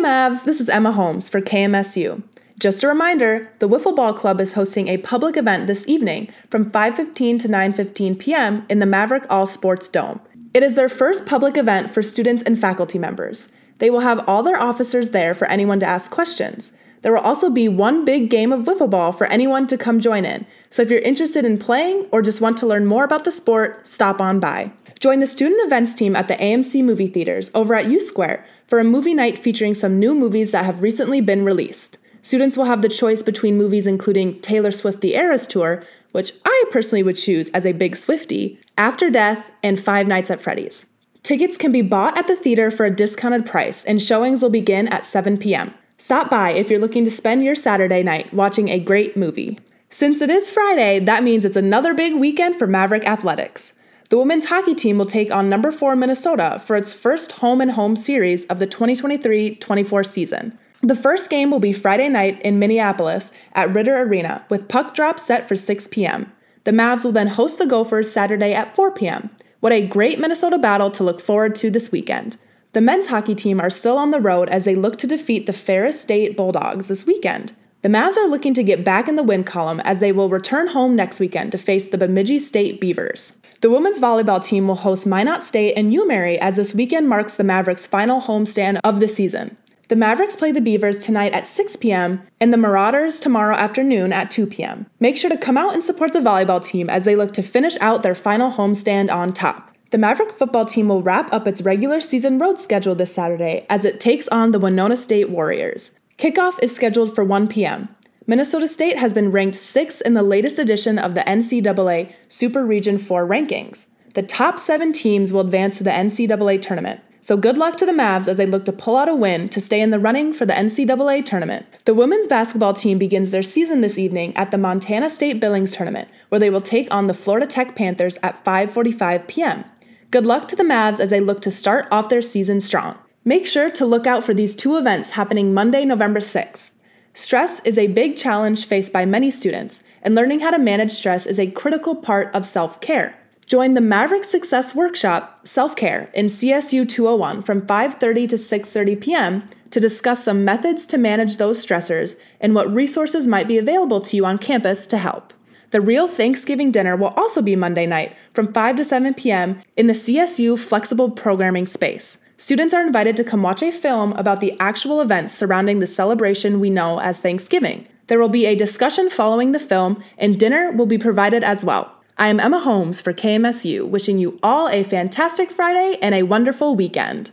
Mavs, this is Emma Holmes for KMSU. Just a reminder, the Wiffle Ball Club is hosting a public event this evening from 5:15 to 9:15 p.m. in the Maverick All Sports Dome. It is their first public event for students and faculty members. They will have all their officers there for anyone to ask questions. There will also be one big game of wiffle ball for anyone to come join in. So if you're interested in playing or just want to learn more about the sport, stop on by. Join the student events team at the AMC movie theaters over at U Square for a movie night featuring some new movies that have recently been released. Students will have the choice between movies including Taylor Swift The Eras Tour, which I personally would choose as a big Swifty, After Death, and Five Nights at Freddy's. Tickets can be bought at the theater for a discounted price, and showings will begin at 7 p.m. Stop by if you're looking to spend your Saturday night watching a great movie. Since it is Friday, that means it's another big weekend for Maverick Athletics. The women's hockey team will take on number 4 Minnesota for its first home and home series of the 2023-24 season. The first game will be Friday night in Minneapolis at Ridder Arena with puck drop set for 6 p.m. The Mavs will then host the Gophers Saturday at 4 p.m. What a great Minnesota battle to look forward to this weekend. The men's hockey team are still on the road as they look to defeat the Ferris State Bulldogs this weekend. The Mavs are looking to get back in the win column as they will return home next weekend to face the Bemidji State Beavers. The women's volleyball team will host Minot State and UMary as this weekend marks the Mavericks' final homestand of the season. The Mavericks play the Beavers tonight at 6 p.m. and the Marauders tomorrow afternoon at 2 p.m. Make sure to come out and support the volleyball team as they look to finish out their final homestand on top. The Maverick football team will wrap up its regular season road schedule this Saturday as it takes on the Winona State Warriors. Kickoff is scheduled for 1 p.m. Minnesota State has been ranked sixth in the latest edition of the NCAA Super Region 4 rankings. The top seven teams will advance to the NCAA tournament. So good luck to the Mavs as they look to pull out a win to stay in the running for the NCAA tournament. The women's basketball team begins their season this evening at the Montana State Billings tournament, where they will take on the Florida Tech Panthers at 5:45 p.m. Good luck to the Mavs as they look to start off their season strong. Make sure to look out for these two events happening Monday, November 6th. Stress is a big challenge faced by many students, and learning how to manage stress is a critical part of self care. Join the Maverick Success Workshop Self Care in CSU 201 from 5:30 to 6:30 p.m. to discuss some methods to manage those stressors and what resources might be available to you on campus to help. The real Thanksgiving dinner will also be Monday night from 5 to 7 p.m. in the CSU Flexible Programming Space. Students are invited to come watch a film about the actual events surrounding the celebration we know as Thanksgiving. There will be a discussion following the film, and dinner will be provided as well. I am Emma Holmes for KMSU, wishing you all a fantastic Friday and a wonderful weekend.